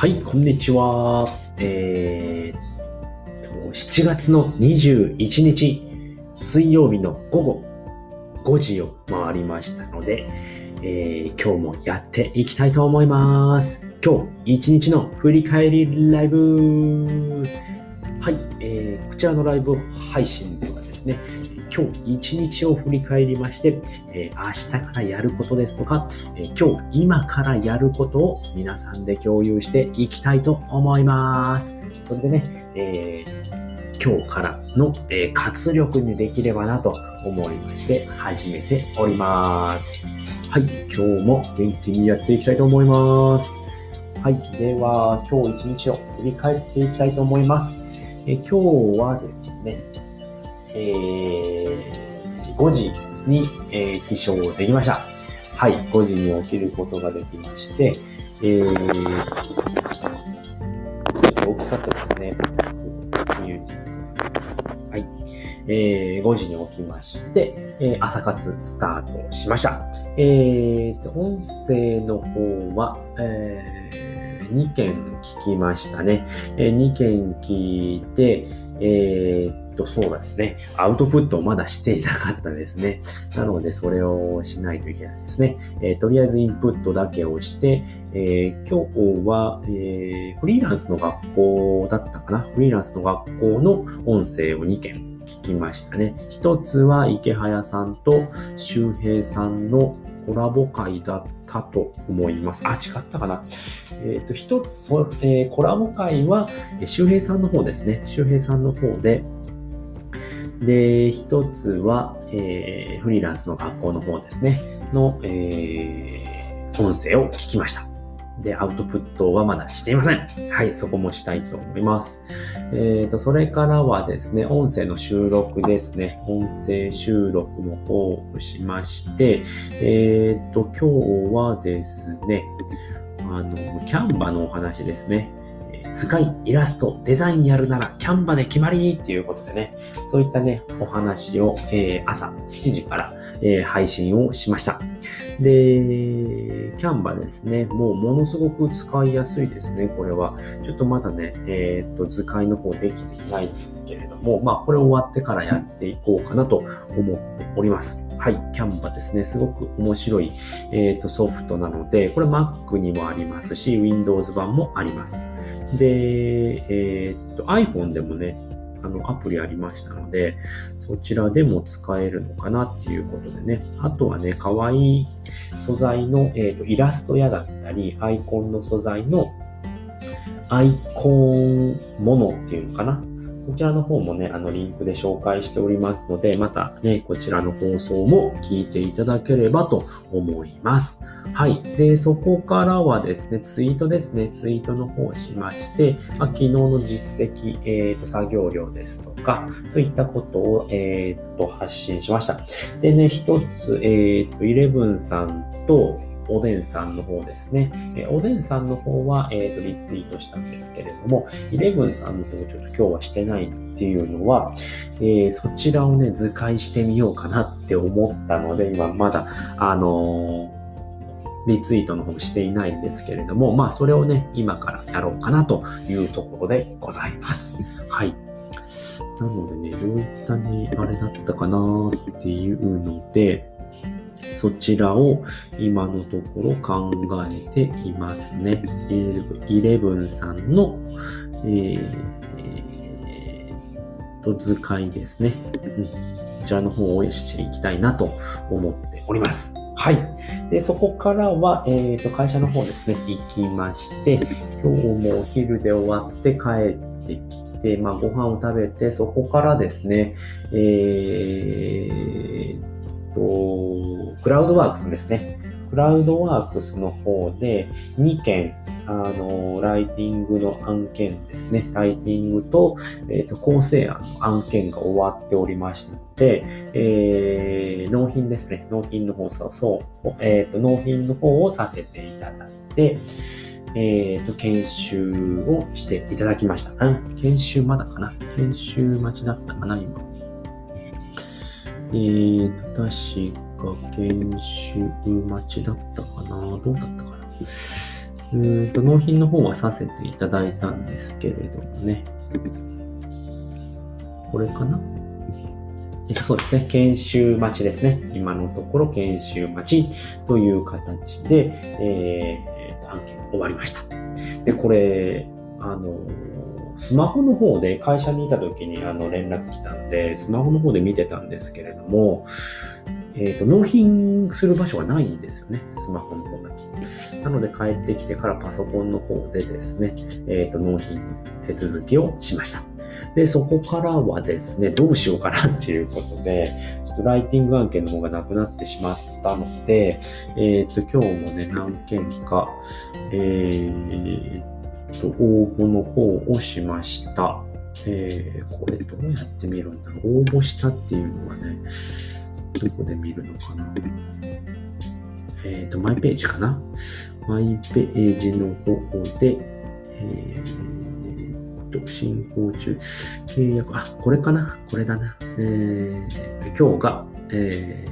はい、こんにちは。えー、と、7月の21日、水曜日の午後5時を回りましたので、えー、今日もやっていきたいと思います。今日一日の振り返りライブ。はい、えー、こちらのライブ配信ではですね、今日一日を振り返りまして、え、明日からやることですとか、え、今日今からやることを皆さんで共有していきたいと思います。それでね、えー、今日からの、え活力にできればなと思いまして始めております。はい、今日も元気にやっていきたいと思います。はい、では今日一日を振り返っていきたいと思います。え今日はですね、えー、5時に、えー、起床できました。はい、5時に起きることができまして、えー、大きかったですね。はい。えー、5時に起きまして、えー、朝活スタートしました。えーと、音声の方は、えー、2件聞きましたね。えー、2件聞いて、えー、と、そうですね。アウトプットをまだしていなかったですね。なので、それをしないといけないですね。えー、とりあえずインプットだけをして、えー、今日は、えー、フリーランスの学校だったかな？フリーランスの学校の音声を2件聞きましたね。一つは池早さんと周平さんのコラボ会だったと思います。あ、違ったかな？えっ、ー、と、一つ、えー、コラボ会は、周平さんの方ですね。周平さんの方で、で、一つは、えー、フリーランスの学校の方ですね、の、えー、音声を聞きました。で、アウトプットはまだしていません。はい、そこもしたいと思います。えっ、ー、と、それからはですね、音声の収録ですね。音声収録の方をしまして、えっ、ー、と、今日はですね、あの、キャンバのお話ですね。図解、イラスト、デザインやるならキャンバで決まりっていうことでね、そういったね、お話を、えー、朝7時から、えー、配信をしました。で、キャンバですね、もうものすごく使いやすいですね、これは。ちょっとまだね、えー、っと、図解の方できていないんですけれども、まあ、これ終わってからやっていこうかなと思っております。はい、キャンバですね。すごく面白い、えーと、ソフトなので、これ Mac にもありますし、Windows 版もあります。で、えーと、iPhone でもね、あの、アプリありましたので、そちらでも使えるのかなっていうことでね。あとはね、可愛い素材の、えーと、イラストやだったり、アイコンの素材のアイコンものっていうのかな。こちらの方もね、あの、リンクで紹介しておりますので、またね、こちらの放送も聞いていただければと思います。はい。で、そこからはですね、ツイートですね、ツイートの方をしまして、まあ、昨日の実績、えっ、ー、と、作業量ですとか、といったことを、えっ、ー、と、発信しました。でね、一つ、えっ、ー、と、イレブンさんと、おでんさんの方ですね。えおでんさんの方は、え、ー、と、リツイートしたんですけれども、イレブンさんの方ちょっと今日はしてないっていうのは、えー、そちらをね、図解してみようかなって思ったので、今まだ、あのーリツイートの方していないんですけれども、まあそれをね、今からやろうかなというところでございます。はい。なのでね、どういったね、あれだったかなっていうので、そちらを今のところ考えていますね。11さんの、えー、と図解ですね、うん。こちらの方をしていきたいなと思っております。はい。で、そこからは、えっ、ー、と、会社の方ですね、行きまして、今日もお昼で終わって帰ってきて、まあ、ご飯を食べて、そこからですね、えー、クラウドワークスですね。クラウドワークスの方で2件、あの、ライティングの案件ですね。ライティングと、えっ、ー、と、構成案の案件が終わっておりましたので、えー、納品ですね。納品の方、そう、そう、えっ、ー、と、納品の方をさせていただいて、えっ、と、研修をしていただきました。うん、研修まだかな？研修待ちだったかな今。えーと、確か研修待ちだったかな？どうだったかな？うんと、納品の方はさせていただいたんですけれどもね。これかな？えっと、そうですね。研修待ちですね。今のところ研修待ちという形で、えー、案件終わりました。で、これ、あの、スマホの方で会社にいた時にあの連絡来たんで、スマホの方で見てたんですけれども、えっ、ー、と、納品する場所がないんですよね。スマホの方が。なので帰ってきてからパソコンの方でですね、えっ、ー、と、納品手続きをしました。で、そこからはですね、どうしようかなっていうことで、ちょっとライティング案件の方がなくなってしまったので、えっ、ー、と、今日もね、何件か、えー、と、応募の方をしました。えー、これどうやって見るんだろう応募したっていうのはね、どこで見るのかな？えっ、ー、と、マイページかな？マイページの方で、えー、と、進行中、契約、あ、これかな？これだな。えー、今日が、え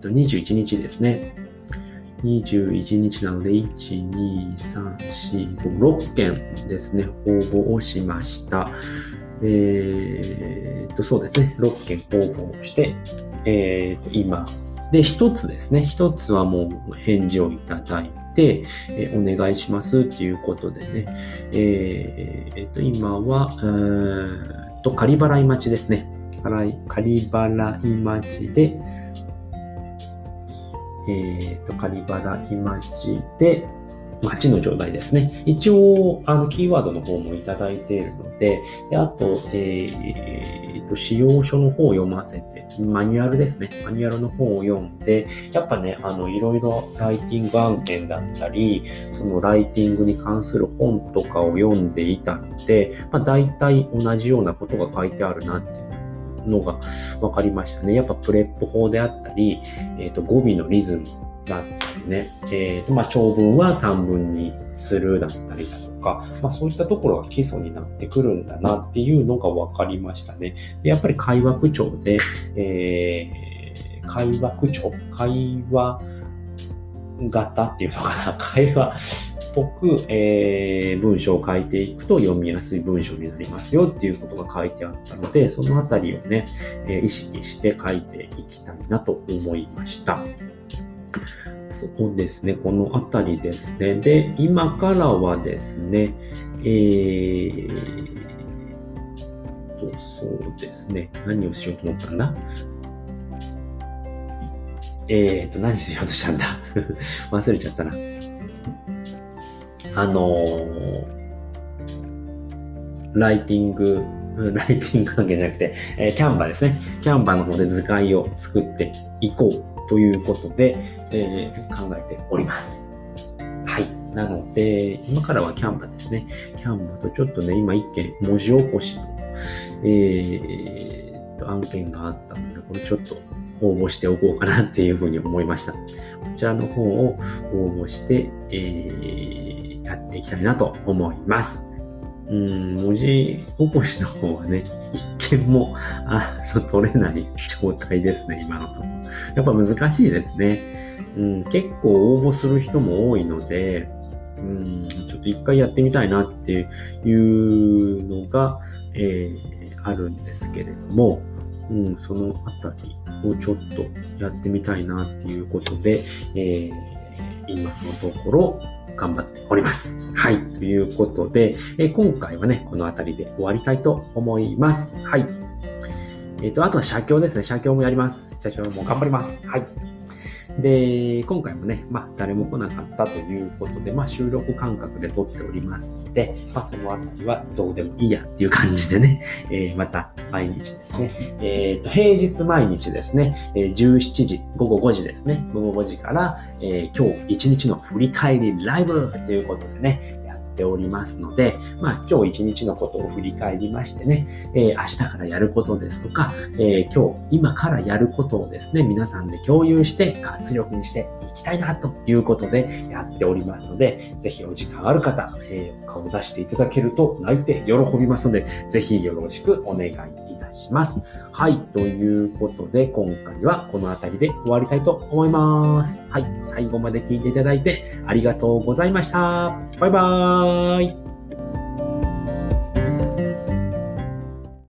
ー、と、21日ですね。21日なので、1、2、3、4、5、6件ですね、応募をしました。えー、と、そうですね、6件応募をして、えー、と今、で、一つですね、一つはもう返事をいただいて、えー、お願いしますっていうことでね、えー、えー、と今は、えー、と、仮払い待ちですね。仮払い待ちで、えっ、ー、と、仮払い待ちで、待ちの状態ですね。一応、あの、キーワードの方もいただいているので、であと、えー、と、使用書の方を読ませて、マニュアルですね。マニュアルの本を読んで、やっぱね、あの、いろいろライティング案件だったり、そのライティングに関する本とかを読んでいたので、まあ、大体同じようなことが書いてあるなっていうのが分かりましたね。やっぱ PREP 法であったり、えっ、ー、と、語尾のリズムだったりね、え、ー、と、まあ、長文は短文にするだったりだとか、まあ、そういったところが基礎になってくるんだなっていうのが分かりましたね。でやっぱり会話口調で、えー、会話口調、会話型っていうのかな、会話っぽく、えー、文章を書いていくと読みやすい文章になりますよっていうことが書いてあったので、そのあたりをね、えー、意識して書いていきたいなと思いました。そうですね、この辺りですね。で、今からはですね、えー、と、そうですね、何をしようと思ったんだ？えーと、何しようとしたんだ？忘れちゃったな。あのー、ライティング、ライティング関係じゃなくて、えー、キャンバーですね。キャンバーの方で図解を作っていこうということで、えー、考えております。はい。なので、今からはキャンバですね。キャンバとちょっとね、今一件文字起こしの、えー、と案件があったので、これちょっと応募しておこうかなっていうふうに思いました。こちらの方を応募して、えー、やっていきたいなと思います。うん、文字起こしの方はね、一件も、あの、取れない状態ですね、今のところ。やっぱ難しいですね。うん、結構応募する人も多いので、うん、ちょっと一回やってみたいなっていうのが、えー、あるんですけれども、うん、そのあたりをちょっとやってみたいなっていうことで、えー、今のところ頑張っております。はい。ということで、え、今回はね、この辺りで終わりたいと思います。はい。えっ、ー、と、あとは写経ですね。写経もやります。写経も頑張ります。はい。で、今回もね、まあ、誰も来なかったということで、まあ、収録感覚で撮っておりますので、まあ、そのあたりはどうでもいいやっていう感じでね、えー、また毎日ですね、えっ、ー、と、平日毎日ですね、えー、17時、午後5時ですね、午後5時から、えー、今日1日の振り返りライブということでね、ておりますので、まあ、今日一日のことを振り返りましてね、えー、明日からやることですとか、えー、今日、今からやることをですね、皆さんで共有して活力にしていきたいなということでやっておりますので、ぜひお時間ある方、えー、顔を出していただけると泣いて喜びますので、ぜひよろしくお願いいたたします。はい。ということで、今回はこの辺りで終わりたいと思います。はい。最後まで聞いていただいてありがとうございました。バイバーイ。